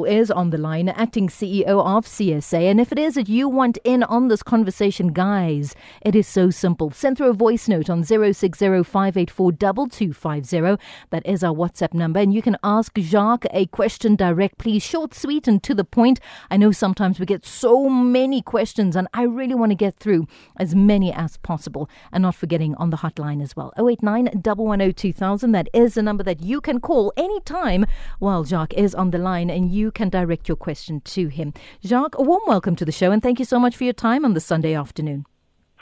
is on the line, acting CEO of CSA. And if it is that you want in on this conversation, guys, it is so simple. Send through a voice note on 0605842250. That is our WhatsApp number. And you can ask Jacques a question direct, please. short, sweet, and to the point. I know sometimes we get so many questions, and I really want to get through as many as possible. And not forgetting on the hotline as well 089 110 That is the number that you can call anytime while Jacques is on the line. And you you can direct your question to him. Jacques, a warm welcome to the show and thank you so much for your time on this Sunday afternoon.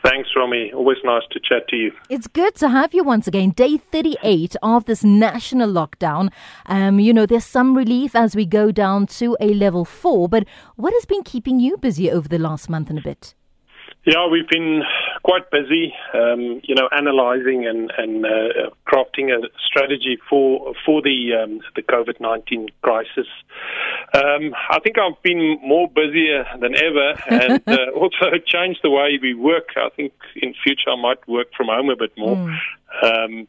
Thanks, Romy. Always nice to chat to you. It's good to have you once again. Day 38 of this national lockdown. Um, you know, there's some relief as we go down to a level four, but what has been keeping you busy over the last month and a bit? Yeah, we've been quite busy, um, you know, analysing and, and uh, crafting a strategy for for the um, the COVID nineteen crisis. Um, I think I've been more busier than ever, and uh, also changed the way we work. I think in future I might work from home a bit more. Mm. Um,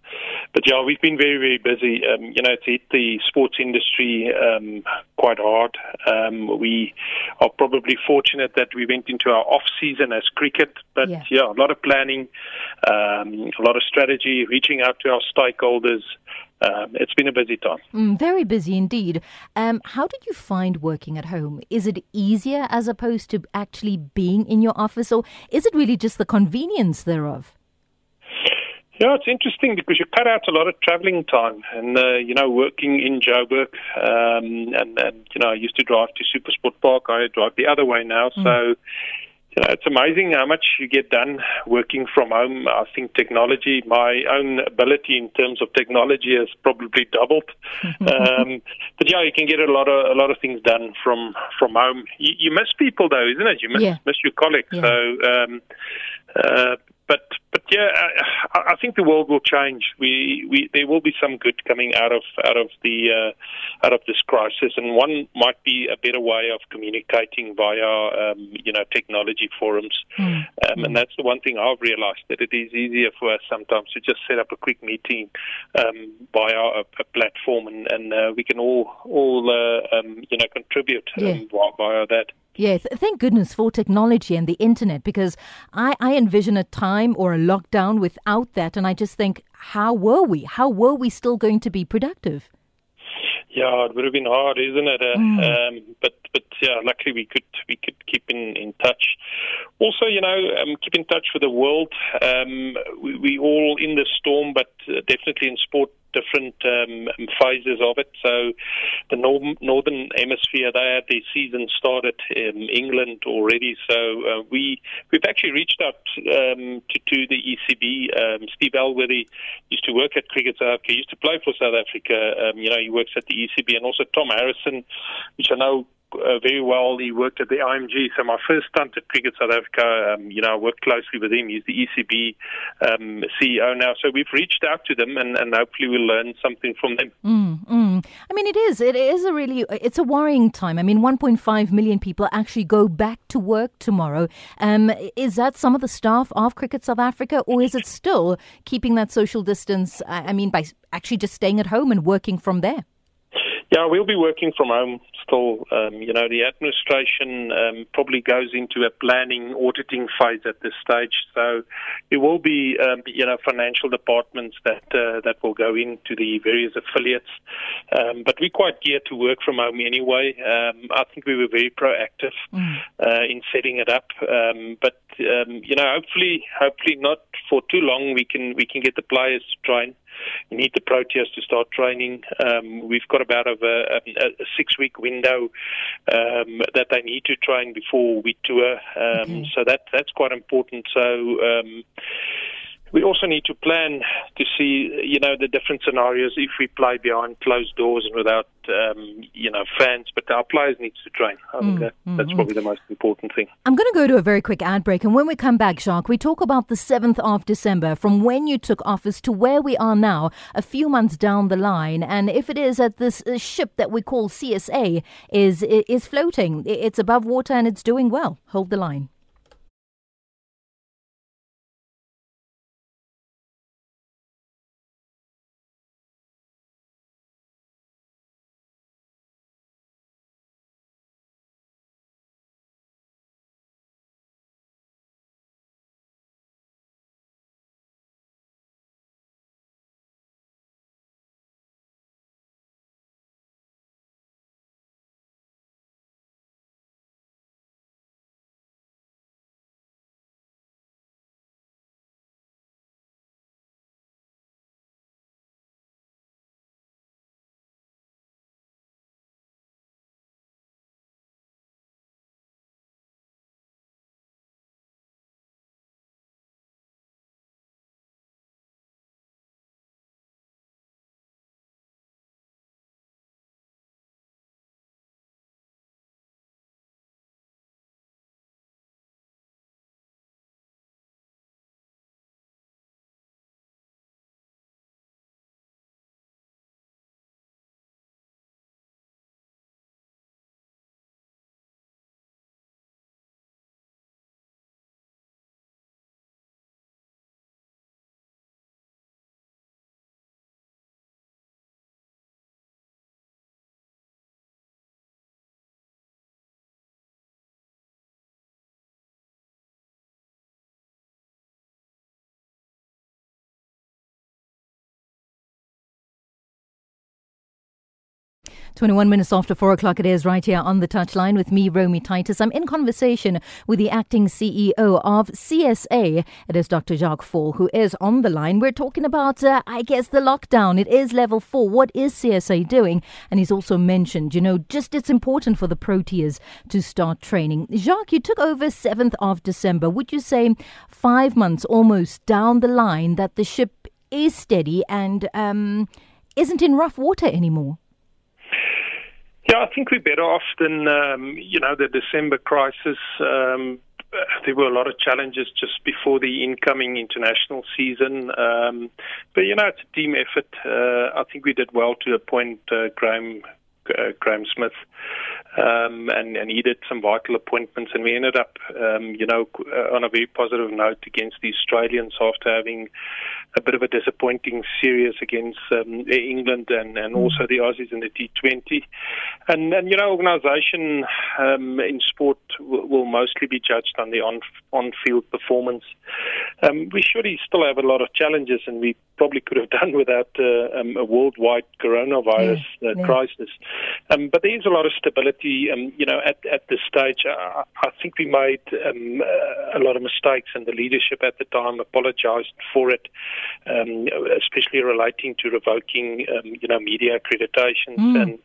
but yeah, we've been very, very busy. Um, you know, it's hit the sports industry um, quite hard. Um, we are probably fortunate that we went into our off season as cricket, but yeah, yeah a lot of planning, um, a lot of strategy, reaching out to our stakeholders. Um, it's been a busy time. Mm, very busy indeed. Um, how did you find working at home? Is it easier as opposed to actually being in your office, or is it really just the convenience thereof? Yeah, it's interesting because you cut out a lot of traveling time, and uh, you know, working in Joburg, um, and, and you know, I used to drive to Supersport Park. I drive the other way now, mm. so you know, it's amazing how much you get done working from home. I think technology, my own ability in terms of technology has probably doubled. um, but yeah, you can get a lot of a lot of things done from from home. You, you miss people though, isn't it? You miss yeah. miss your colleagues. Yeah. So. Um, uh, but but yeah, I, I, think the world will change. We, we there will be some good coming out of out of the uh, out of this crisis, and one might be a better way of communicating via um, you know technology forums. Mm. Um, and that's the one thing I've realised that it is easier for us sometimes to just set up a quick meeting um, via a, a platform, and, and uh, we can all all uh, um, you know contribute yeah. Um, via that. Yes, thank goodness for technology and the internet because I, I envision a time or a lockdown without that, and I just think, how were we? How were we still going to be productive? Yeah, it would have been hard, isn't it? Uh, mm. um, but but yeah, luckily we could we could keep in, in touch. Also, you know, um, keep in touch with the world. Um, we, we all in the storm, but uh, definitely in sport different um, phases of it. So the nor- northern hemisphere, they had season started in England already. So uh, we we've actually reached out um, to, to the ECB. Um, Steve Elworthy used to work at Cricket South Africa, used to play for South Africa. Um, you know, he works at the ECB, and also Tom Harrison, which I know uh, very well. He worked at the IMG. So my first stunt at Cricket South Africa, um, you know, I worked closely with him. He's the ECB um, CEO now. So we've reached out to them, and, and hopefully we'll learn something from them. Mm, mm. I mean, it is. It is a really. It's a worrying time. I mean, 1.5 million people actually go back to work tomorrow. Um, is that some of the staff of Cricket South Africa, or is it still keeping that social distance? I mean, by actually just staying at home and working from there? Yeah, we'll be working from home still. Um, you know, the administration um, probably goes into a planning, auditing phase at this stage. So it will be, um, you know, financial departments that uh, that will go into the various affiliates. Um, but we're quite geared to work from home anyway. Um, I think we were very proactive mm. uh, in setting it up. Um, but um you know, hopefully, hopefully not for too long. We can we can get the players to train. We need the Proteas to start training. Um, we've got about a, a, a six-week window um, that they need to train before we tour. Um, okay. So that that's quite important. So um, we also need to plan to see, you know, the different scenarios if we play behind closed doors and without, um, you know, fans. But our players need to train. Mm, that, mm, that's mm. probably the most important thing. I'm going to go to a very quick ad break, and when we come back, Jacques, we talk about the seventh of December, from when you took office to where we are now, a few months down the line, and if it is that this uh, ship that we call CSA is is floating, it's above water and it's doing well. Hold the line. 21 minutes after 4 o'clock it is right here on the touchline with me, Romy Titus. I'm in conversation with the acting CEO of CSA. It is Dr. Jacques Faul who is on the line. We're talking about, uh, I guess, the lockdown. It is level four. What is CSA doing? And he's also mentioned, you know, just it's important for the Proteas to start training. Jacques, you took over 7th of December. Would you say five months almost down the line that the ship is steady and um, isn't in rough water anymore? Yeah, I think we're better off than um, you know the December crisis. Um, there were a lot of challenges just before the incoming international season, um, but you know it's a team effort. Uh, I think we did well to appoint uh, Graeme uh, Graeme Smith, um, and, and he did some vital appointments, and we ended up, um, you know, on a very positive note against the Australians after having a bit of a disappointing series against um, England and, and also the Aussies in the T20. And, and you know, organisation um, in sport will, will, mostly be judged on the on on field performance. Um, we surely still have a lot of challenges, and we probably could have done without uh, um, a worldwide coronavirus yeah, uh, yeah. crisis. Um, but there is a lot of stability, um, you know, at, at this stage. I, I think we made um, a lot of mistakes, and the leadership at the time apologized for it, um, especially relating to revoking, um, you know, media accreditations mm. and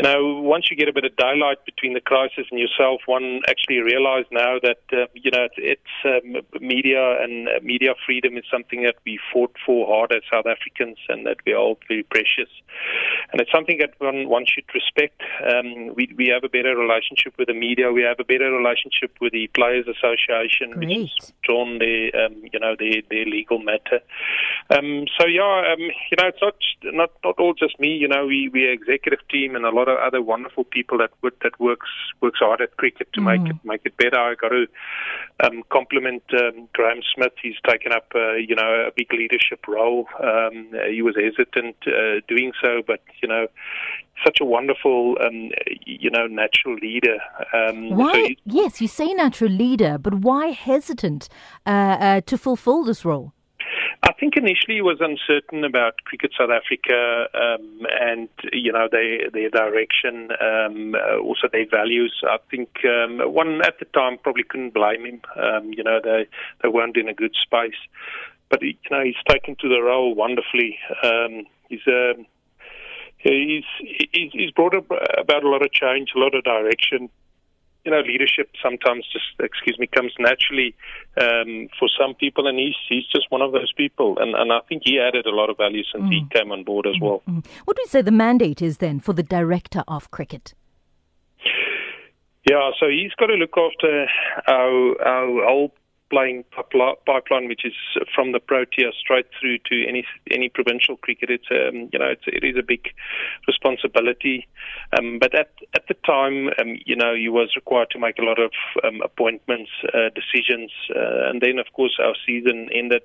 you know, once you get a bit of daylight between the crisis and yourself, one actually realizes now that, uh, you know, it's, um, media and uh, media freedom is something that we fought for hard as South Africans and that we hold very precious. And it's something that one, one should respect. Um, we, we have a better relationship with the media. We have a better relationship with the Players Association, Great. which has drawn their, um, you know, their, their legal matter. Um, so, yeah, um, you know, it's not, not, not all just me. You know, we, we're executive team and a lot of other wonderful people that would, that works works hard at cricket to mm. make it make it better. I got to um, compliment um, Graeme Smith. He's taken up uh, you know a big leadership role. Um, he was hesitant uh, doing so, but you know such a wonderful, um, you know, natural leader. Um, why? So yes, you say natural leader, but why hesitant uh, uh, to fulfill this role? I think initially he was uncertain about Cricket South Africa um, and you know their their direction, um, uh, also their values. I think um, one at the time probably couldn't blame him. Um, you know they they weren't in a good space, but you know he's taken to the role wonderfully. Um, he's um, he's he's brought about a lot of change, a lot of direction you know, leadership sometimes just, excuse me, comes naturally um, for some people, and he's he's just one of those people, and and I think he added a lot of value since mm. he came on board as mm. well. Mm. What do you say the mandate is then for the director of cricket? Yeah, so he's got to look after our our whole playing pipeline, which is from the Protea straight through to any any provincial cricket. It's um, you know it's, it is a big responsibility. Um, but at at the time, um, you know, he was required to make a lot of um, appointments, uh, decisions, uh, and then of course our season ended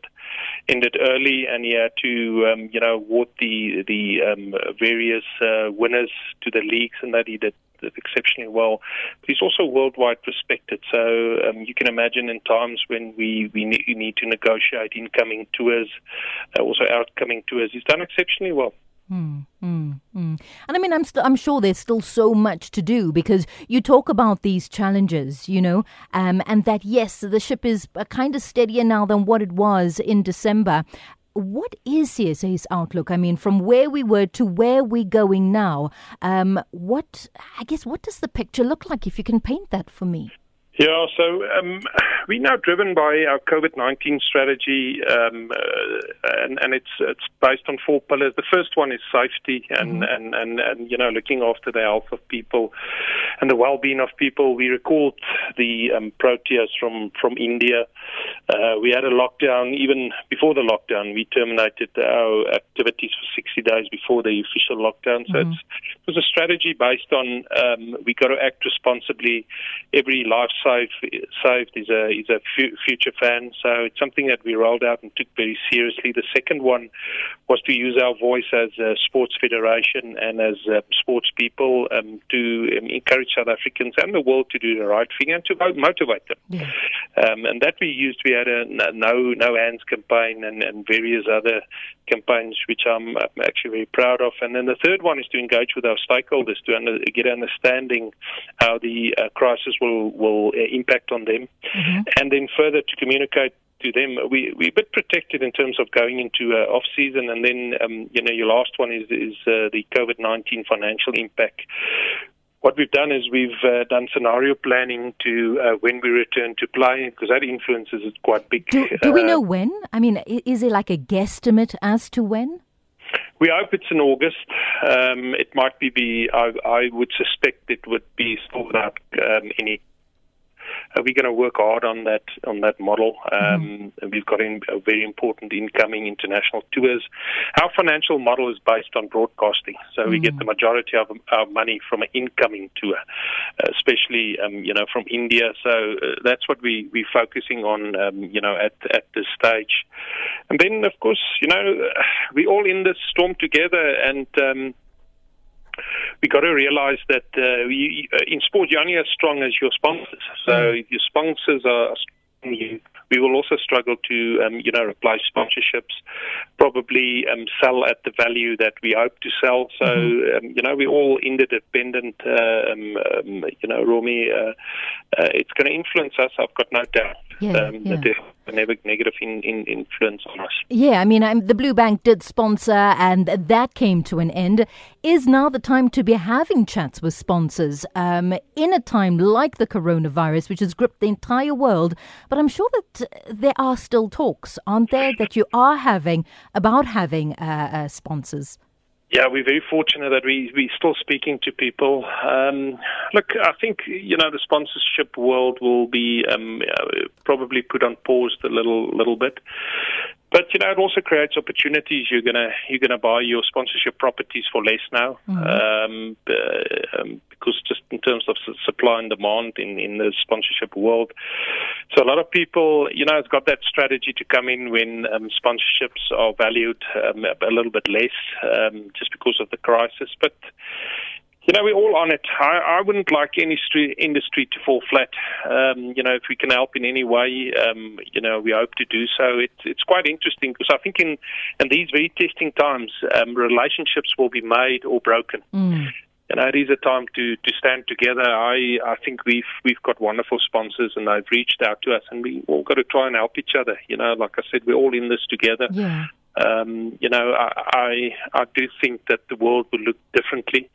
ended early, and he had to um, you know award the the um, various uh, winners to the leagues, and that he did exceptionally well. But he's also worldwide respected. So um, you can imagine in times when we, we need, to negotiate incoming tours, uh, also outcoming tours, he's done exceptionally well. Mm, mm, mm. And I mean, I'm st- I'm sure there's still so much to do because you talk about these challenges, you know, um, and that yes, the ship is kind of steadier now than what it was in December, what is CSA's outlook? I mean, from where we were to where we're going now, um, what, I guess, what does the picture look like if you can paint that for me? Yeah, so um, we're now driven by our COVID nineteen strategy, um, uh, and, and it's it's based on four pillars. The first one is safety, and, mm-hmm. and, and, and you know looking after the health of people and the well being of people. We recalled the um, Proteas from from India. Uh, we had a lockdown even before the lockdown. We terminated our activities for sixty days before the official lockdown. So mm-hmm. it was a strategy based on um, we got to act responsibly. Every life saved, saved is a is a future fan. So it's something that we rolled out and took very seriously. The second one was to use our voice as a sports federation and as uh, sports people um, to um, encourage South Africans and the world to do the right thing and to motivate them. Yeah. Um, and that we used, we had a no no hands campaign and, and various other campaigns, which I'm, actually very proud of. And then the third one is to engage with our stakeholders to under, get understanding how the uh, crisis will will impact on them, mm-hmm. and then further to communicate to them. We we're a bit protected in terms of going into uh, off season, and then um, you know your last one is is uh, the COVID nineteen financial impact. What we've done is we've uh, done scenario planning to uh, when we return to play because that influences it quite big. Do, do we uh, know when? I mean, is it like a guesstimate as to when? We hope it's in August. Um, it might be, be I, I, would suspect it would be still without um, any uh, we're going to work hard on that on that model. Um, mm-hmm. We've got in, a very important incoming international tours. Our financial model is based on broadcasting, so mm-hmm. we get mm. the majority of our money from an incoming tour, especially um, you know from India. So uh, that's what we we're focusing on, um, you know, at at this stage. And then of course, you know, we all in this storm together, and um, we got to realize that uh, you, uh, in sport you're only as strong as your sponsors. So mm. if your sponsors are strong, you we will also struggle to, um, you know, replace sponsorships, probably um, sell at the value that we hope to sell. So, mm-hmm. um, you know, we're all interdependent. Uh, um, um, you know, Romy, uh, uh, it's going to influence us. I've got no doubt. Yeah, um, negative in, in influence on us. Yeah, I mean, I'm, the Blue Bank did sponsor, and that came to an end. Is now the time to be having chats with sponsors um, in a time like the coronavirus, which has gripped the entire world? But I'm sure that there are still talks, aren't there, that you are having about having uh, uh, sponsors? Yeah, we're very fortunate that we we're still speaking to people. Um, look, I think you know the sponsorship world will be um, probably put on pause a little little bit. But you know, it also creates opportunities. You're gonna you're gonna buy your sponsorship properties for less now, mm-hmm. um, uh, um, because just in terms of supply and demand in in the sponsorship world. So a lot of people, you know, have got that strategy to come in when um, sponsorships are valued um, a little bit less, um, just because of the crisis. But know, we're all on it. I, I wouldn't like any industry to fall flat. Um, you know, if we can help in any way, um, you know, we hope to do so. It, it's quite interesting because I think in, in these very testing times, um, relationships will be made or broken. Mm. You know, it is a time to, to stand together. I, I think we've we've got wonderful sponsors and they've reached out to us and we all got to try and help each other. You know, like I said, we're all in this together. Yeah. Um, you know, I, I, I do think that the world will look differently.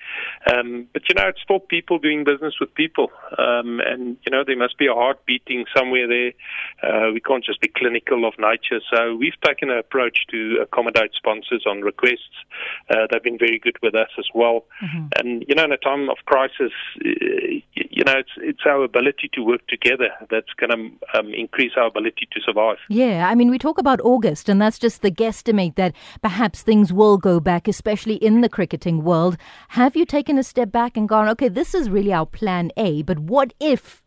Um, but you know, it's still people doing business with people, um, and you know there must be a heart beating somewhere there. Uh, we can't just be clinical of nature. So we've taken an approach to accommodate sponsors on requests. Uh, they've been very good with us as well. Mm-hmm. And you know, in a time of crisis, uh, you know, it's it's our ability to work together that's going to um, increase our ability to survive. Yeah, I mean, we talk about August, and that's just the guest estimate that perhaps things will go back, especially in the cricketing world. Have you taken a step back and gone, okay, this is really our plan A, but what if,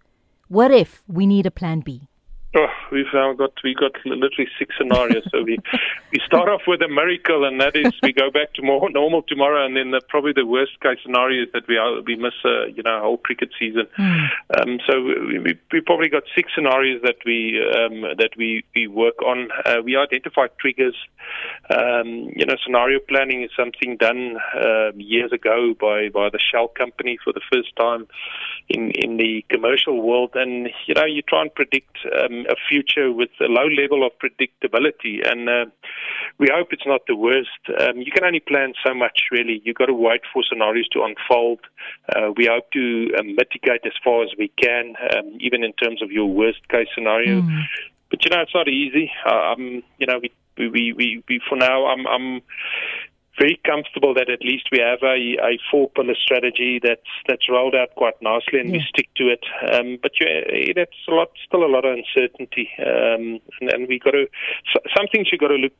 what if we need a plan B? Oh, we've now got we got literally six scenarios. So we we start off with a miracle, and that is we go back to more normal tomorrow, and then the, probably the worst case scenario is that we are, we miss a you know whole cricket season. Mm. Um, so we, we, we probably got six scenarios that we um, that we we work on. Uh, we identify triggers. Um, you know, scenario planning is something done uh, years ago by by the Shell company for the first time in in the commercial world, and you know you try and predict. Um, a future with a low level of predictability. And uh, we hope it's not the worst. Um, you can only plan so much, really. You've got to wait for scenarios to unfold. Uh, we hope to um, mitigate as far as we can, um, even in terms of your worst case scenario. Mm. But you know, it's not easy. Um, you know, we we, we, we, for now, I'm, I'm very comfortable that at least we have a, a four pillar strategy that's that's rolled out quite nicely and yeah. we stick to it. Um, but you, it's a lot, still a lot of uncertainty, um, and, and we got to. Some things you got to look.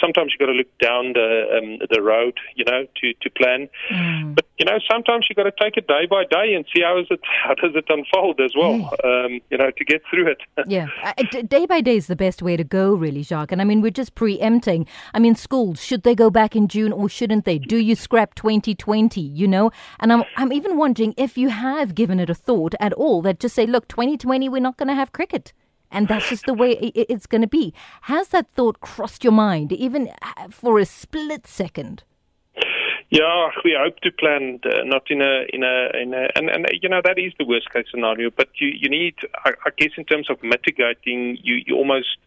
Sometimes you got to look down the um, the road, you know, to to plan. Mm. But you know, sometimes you got to take it day by day and see how is it how does it unfold as well. Um, you know, to get through it. yeah, uh, day by day is the best way to go, really, Jacques. And I mean, we're just preempting. I mean, schools should they go back in June? Or shouldn't they? Do you scrap 2020? You know, and I'm I'm even wondering if you have given it a thought at all. That just say, look, 2020, we're not going to have cricket. And that's just the way it's going to be. Has that thought crossed your mind, even uh, for a split second? Yeah, we hope to plan uh, not in a in a in a and, and you know that is the worst case scenario. But you you need I, I guess in terms of mitigating, you you almost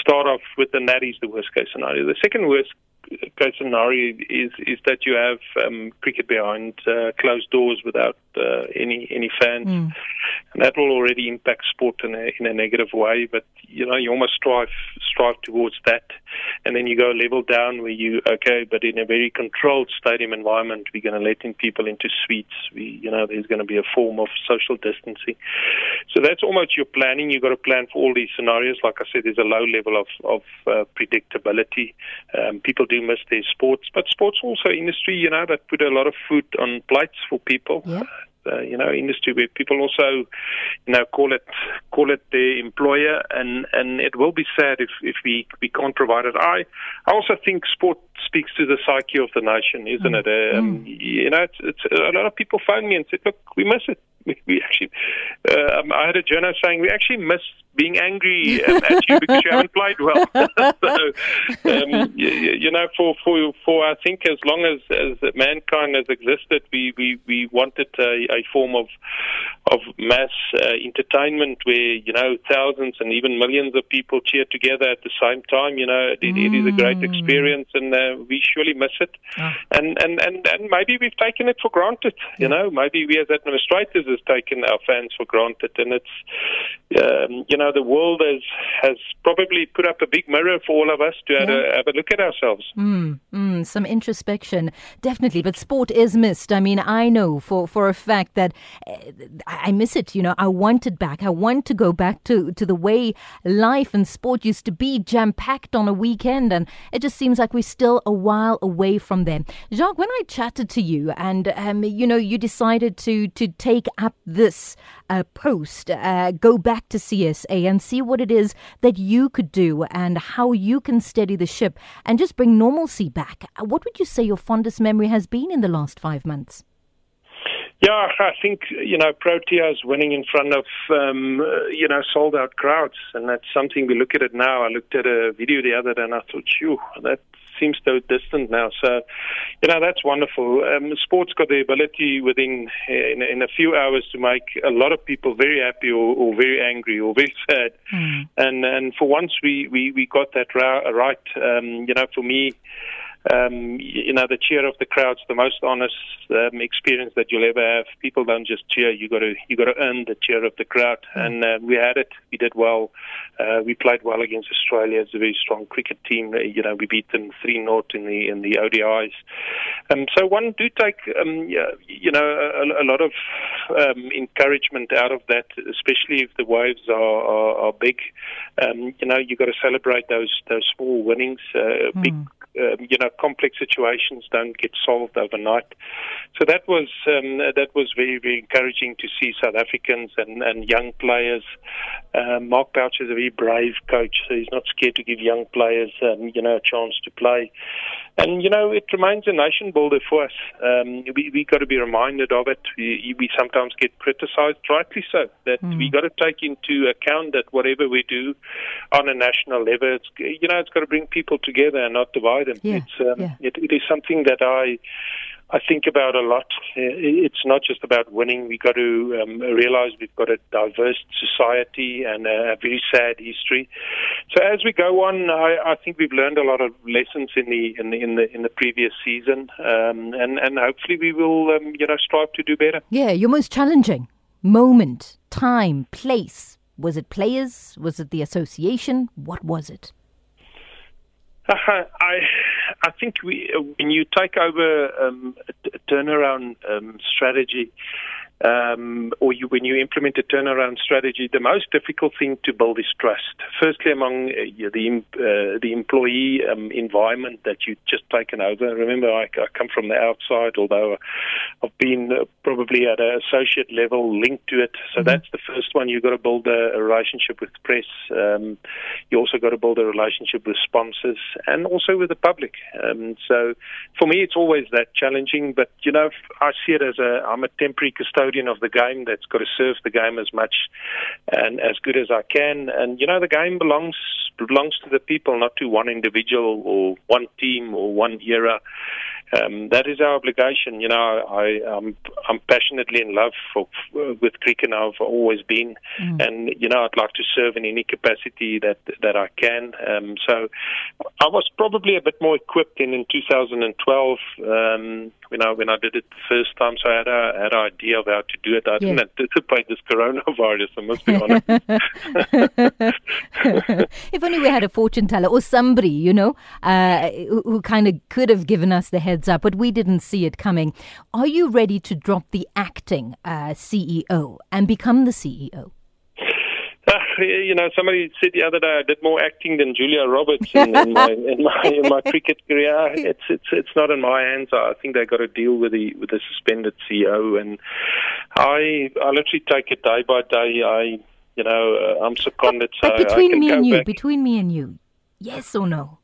start off with and that is the worst case scenario. The second worst case scenario is is that you have um, cricket behind uh, closed doors without uh, any any fans, mm. and that will already impact sport in a in a negative way. But you know, you almost strive strive towards that, and then you go level down where you okay, but in a very controlled stadium environment, we're going to let in people into suites. We you know, there's going to be a form of social distancing. So that's almost your planning. You've got to plan for all these scenarios. Like I said, there's a low level of of uh, predictability. Um, people do miss their sports, but sports also industry, you know, that put a lot of food on plates for people. Yeah. Uh, you know, industry where people also, you know, call it call it their employer, and and it will be sad if if we we can't provide it. I I also think sport speaks to the psyche of the nation, isn't mm. it? Um, mm. You know, it's, it's a lot of people phone me and said, look, we miss it. We, actually, uh, um, I had a journalist saying we actually miss being angry um, at you because you haven't played well. so, um, you, you, know, for, for for I think as long as, as mankind has existed, we we, we wanted a, a form of of mass uh, entertainment where you know thousands and even millions of people cheer together at the same time. You know, it, mm. it is a great mm. experience, and uh, we surely miss it. Oh. And, and and and maybe we've taken it for granted. You know, maybe we as administrators have taken our fans for granted, and it's um, you know the world has has probably put up a big mirror for all of us to yeah. have, a, have, a, look at ourselves. Mm, mm, some introspection, definitely. But sport is missed. I mean, I know for for a fact that uh, I miss it. You know, I want it back. I want to go back to to the way life and sport used to be, jam packed on a weekend, and it just seems like we're still a while away from there. Jacques, when I chatted to you, and um, you know, you decided to to take up this uh, post, uh, go back to CSA and see what it is that you could do and how you can steady the ship and just bring normalcy back. What would you say your fondest memory has been in the last five months? Yeah, I think you know Proteas winning in front of um, you know sold out crowds, and that's something we look at it now. I looked at a video the other day, and I thought, "Phew, that seems so distant now. So, you know, that's wonderful. Um, sports got the ability within in, in, a few hours to make a lot of people very happy or, or very angry or very sad. Mm. And and for once we we, we got that ra- right. Um, you know, for me um, you know, the cheer of the crowd's the most honest um, experience that you'll ever have. People don't just cheer; you got to you got to earn the cheer of the crowd, mm. and uh, we had it. We did well. Uh, we played well against Australia. It's a very strong cricket team. Uh, you know, we beat them three 0 in the in the ODIs. Um, so one do take um, you know a, a lot of um, encouragement out of that, especially if the waves are are, are big. Um, you know, you got to celebrate those those small winnings. Uh, mm. Big um, you know, complex situations don't get solved overnight. So that was um, that was very very encouraging to see South Africans and, and young players. Uh, Mark Boucher is a very brave coach, so he's not scared to give young players um, you know a chance to play. And you know, it remains a nation builder for us. Um, we we got to be reminded of it. We, we sometimes get criticised, rightly so. That mm. we got to take into account that whatever we do on a national level, it's you know, it's got to bring people together and not divide them. Yeah. It's um, yeah. it, it is something that I I think about a lot. It's not just about winning. We've got to um, realize we've got a diverse society and a very sad history. So as we go on, I, I think we've learned a lot of lessons in the in the in the, in the previous season, um, and and hopefully we will um, you know strive to do better. Yeah, your most challenging moment, time, place. Was it players? Was it the association? What was it? Uh, I I think we, when you take over um, a turnaround um, strategy, um, or you, when you implement a turnaround strategy, the most difficult thing to build is trust. Firstly, among uh, the uh, the employee um, environment that you've just taken over. Remember, I, I, come from the outside, although I've been uh, probably at an associate level linked to it. So mm-hmm. that's the first one. You've got to build a, a relationship with press. Um, you also got to build a relationship with sponsors and also with the public. Um, so for me, it's always that challenging. But you know, I see it as a I'm a temporary custodian of the game that's got to serve the game as much and as good as I can. And you know, the game belongs belongs to the people, not to one individual or one team or one era um, that is our obligation. You know, I, I'm I'm passionately in love for, with cricket. I've always been, mm. and you know, I'd like to serve in any capacity that that I can. Um, so, I was probably a bit more equipped in in 2012. Um, when I when I did it the first time, so I had a had an idea of how to do it. I didn't anticipate this coronavirus. I must be honest. if only we had a fortune teller or somebody, you know, uh, who, who kind of could have given us the heads up, but we didn't see it coming. Are you ready to drop the acting uh, CEO and become the CEO? Uh, you know, somebody said the other day I did more acting than Julia Roberts in, in my in my in my cricket career. It's it's it's not in my hands. I think they got to deal with the with the suspended CEO, and I I literally take it day by day. I you know uh, I'm seconded, but, but between me and you, back. between me and you, yes or no?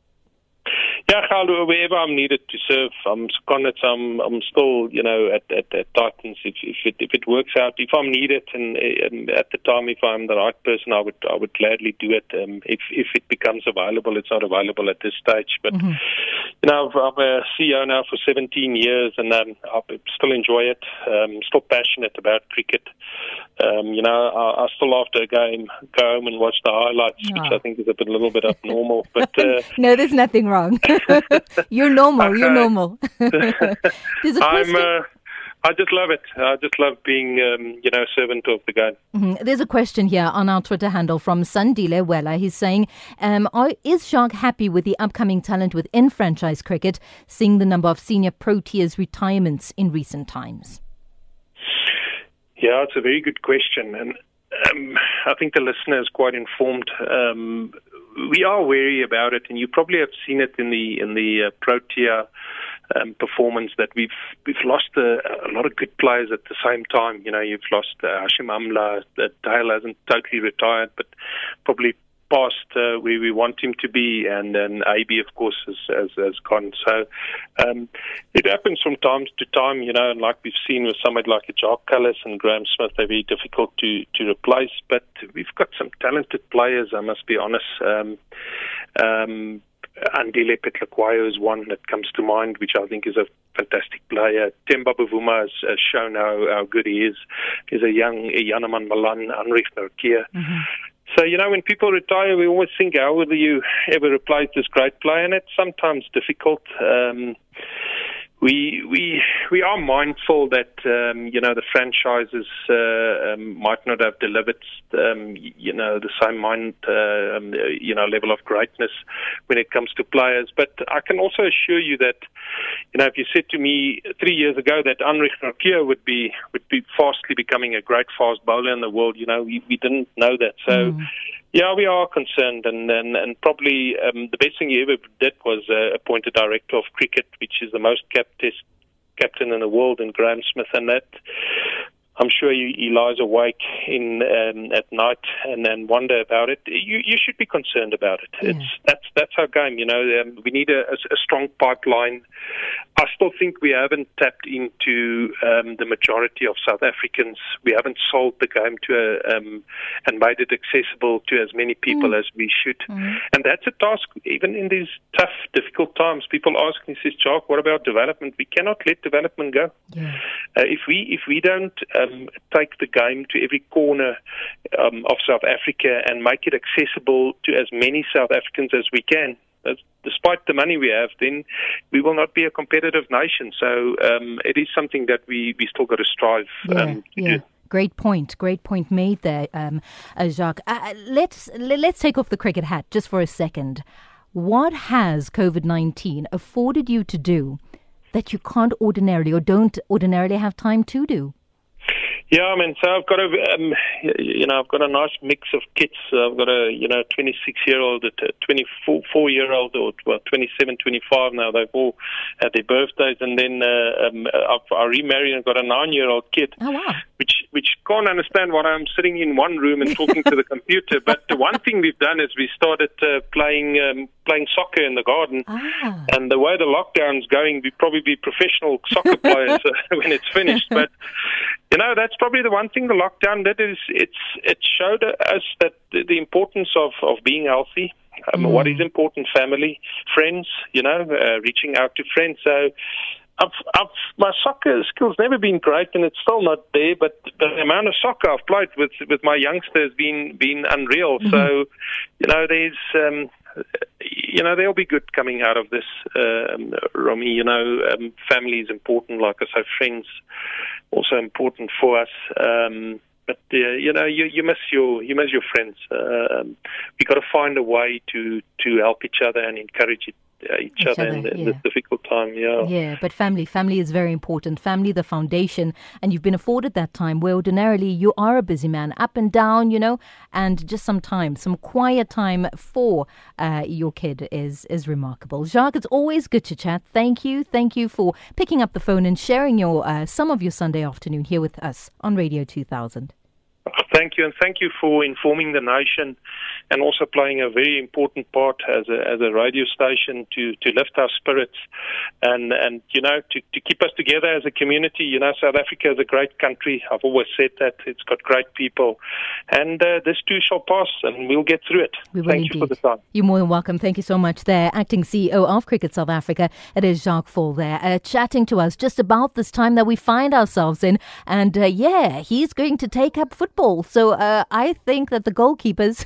Yeah, wherever I'm needed to serve, I'm seconded. I'm, I'm still, you know, at, at, at Titans. If, if it if it works out, if I'm needed, and, and at the time, if I'm the right person, I would I would gladly do it. Um, if if it becomes available, it's not available at this stage. But mm-hmm. you know, I'm a CEO now for 17 years, and um, I still enjoy it. Um, still passionate about cricket. Um, you know, I, I still after a game go home and watch the highlights, oh. which I think is a, bit, a little bit abnormal. But uh, no, there's nothing wrong. you're normal. Okay. You're normal. There's a question. I'm, uh, I just love it. I just love being, um, you know, a servant of the game. Mm-hmm. There's a question here on our Twitter handle from Sandile Wella. He's saying, um, are, is Jacques happy with the upcoming talent within franchise cricket, seeing the number of senior Proteas retirements in recent times? Yeah, it's a very good question. And um, I think the listener is quite informed. Um, we are wary about it, and you probably have seen it in the in the uh, Protea um, performance that we've we've lost a, a, lot of good players at the same time. You know, you've lost uh, Hashim Amla. Uh, Dale hasn't totally retired, but probably past uh, where we want him to be, and then AB, of course, has, has, has gone. So um, it happens from time to time, you know, and like we've seen with somebody like a Jacques Kallis and Graeme Smith, they're very difficult to, to replace. But we've got some talented players, I must be honest. Um, um, Andile Phehlukwayo is one that comes to mind, which I think is a fantastic player. Temba Bavuma has, shown how, how good he is. He's a young Janneman Malan, Anrich Nortje. Mm-hmm. So, you know, when people retire, we always think, how will you ever replace this great player? And it's sometimes difficult. Um, we we we are mindful that um, you know the franchises uh, um, might not have delivered um, you know the same mind uh, um, you know level of greatness when it comes to players. But I can also assure you that you know if you said to me three years ago that Anrich Nortje would be would be fastly becoming a great fast bowler in the world, you know we, we didn't know that. So. Mm. Yeah, we are concerned, and and, and probably um, the best thing he ever did was uh, appoint a director of cricket, which is the most capped captain in the world, in Graeme Smith, and that I'm sure he, he lies awake in um, at night and then wonder about it. You you should be concerned about it. Yeah. It's that's that's our game. You know, um, we need a, a, a, strong pipeline. I still think we haven't tapped into um, the majority of South Africans. We haven't sold the game to a, um, and made it accessible to as many people mm. as we should. Mm. And that's a task even in these tough, difficult times. People ask me, says, "Jacques, what about development? We cannot let development go. Yeah. Uh, if we if we don't um, take the game to every corner um, of South Africa and make it accessible to as many South Africans as we can. despite the money we have, then we will not be a competitive nation. So um, it is something that we, we still got to strive yeah, um, to yeah. do. Great point. Great point made there, um, uh, Jacques. Uh, let's let's take off the cricket hat just for a second. What has COVID nineteen afforded you to do that you can't ordinarily or don't ordinarily have time to do? Yeah, I mean, so I've got a, um, you know, I've got a nice mix of kids. I've got a, you know, 26 year old, a 24 year old, or well, 27, 25 now. They've all had their birthdays, and then uh, um, I've, I remarried and got a nine year old kid. Oh wow! Which which can't understand why I'm sitting in one room and talking to the computer. But the one thing we've done is we started uh, playing um, playing soccer in the garden, ah. and the way the lockdown's going, we probably be professional soccer players uh, when it's finished. But you know, that's probably the one thing the lockdown did is it's it showed us that the, importance of of being healthy. Um, mm. What is important? Family, friends. You know, uh, reaching out to friends. So. I've, I've, my soccer skills never been great, and it's still not there. But the amount of soccer I've played with with my youngsters been been unreal. Mm-hmm. So, you know, there's um, you know, there'll be good coming out of this, um, Romy. You know, um, family is important, like I say, friends also important for us. Um, but uh, you know, you, you miss your you miss your friends. Um, we got to find a way to to help each other and encourage uh, each, each, other, other in, in this difficult time. Yeah. Yeah, but family, family is very important. Family, the foundation, and you've been afforded that time where ordinarily you are a busy man, up and down, you know, and just some time, some quiet time for uh, your kid is is remarkable. Jacques, it's always good to chat. Thank you, thank you for picking up the phone and sharing your uh, some of your Sunday afternoon here with us on Radio 2000. Thank you, and thank you for informing the nation and also playing a very important part as a, as a radio station to, to lift our spirits and, and you know, to, to keep us together as a community. You know, South Africa is a great country. I've always said that. It's got great people. And uh, this too shall pass, and we'll get through it. We Thank indeed. you for the time. You're more than welcome. Thank you so much there. Acting CEO of Cricket South Africa, it is Jacques Faul there, uh, chatting to us just about this time that we find ourselves in. And uh, yeah, he's going to take up football. So uh, I think that the goalkeepers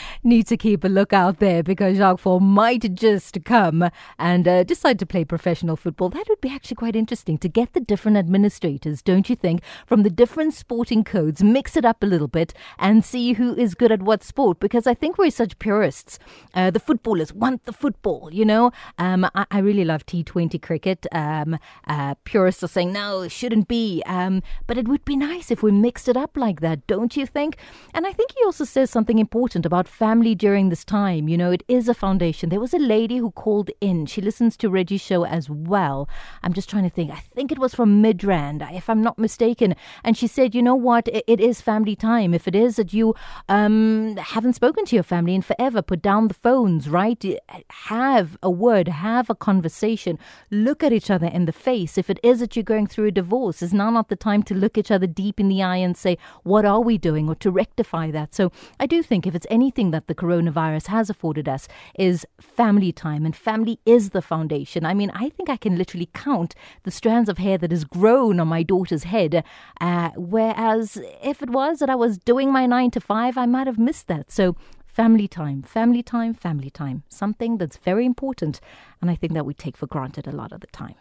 need to keep a lookout there because Jacques Faul might just come and uh, decide to play professional football. That would be actually quite interesting to get the different administrators, don't you think, from the different sporting codes, mix it up a little bit and see who is good at what sport because I think we're such purists. Uh, the footballers want the football, you know. Um, I, I, really love T20 cricket. Um, uh, purists are saying, no, it shouldn't be. Um, but it would be nice if we mixed it up like don't you think? And I think he also says something important about family during this time. You know, it is a foundation. There was a lady who called in. She listens to Reggie's show as well. I'm just trying to think. I think it was from Midrand, if I'm not mistaken. And she said, you know what? it, it is family time. If it is that you um, haven't spoken to your family in forever, put down the phones, right? Have a word, have a conversation, look at each other in the face. If it is that you're going through a divorce, is now not the time to look each other deep in the eye and say, what are we doing? Or to rectify that. So I do think if it's anything that the coronavirus has afforded us is family time, and family is the foundation. I mean, I think I can literally count the strands of hair that has grown on my daughter's head, uh, whereas if it was that I was doing my nine to five, I might have missed that. So family time, family time, family time, something that's very important, and I think that we take for granted a lot of the time.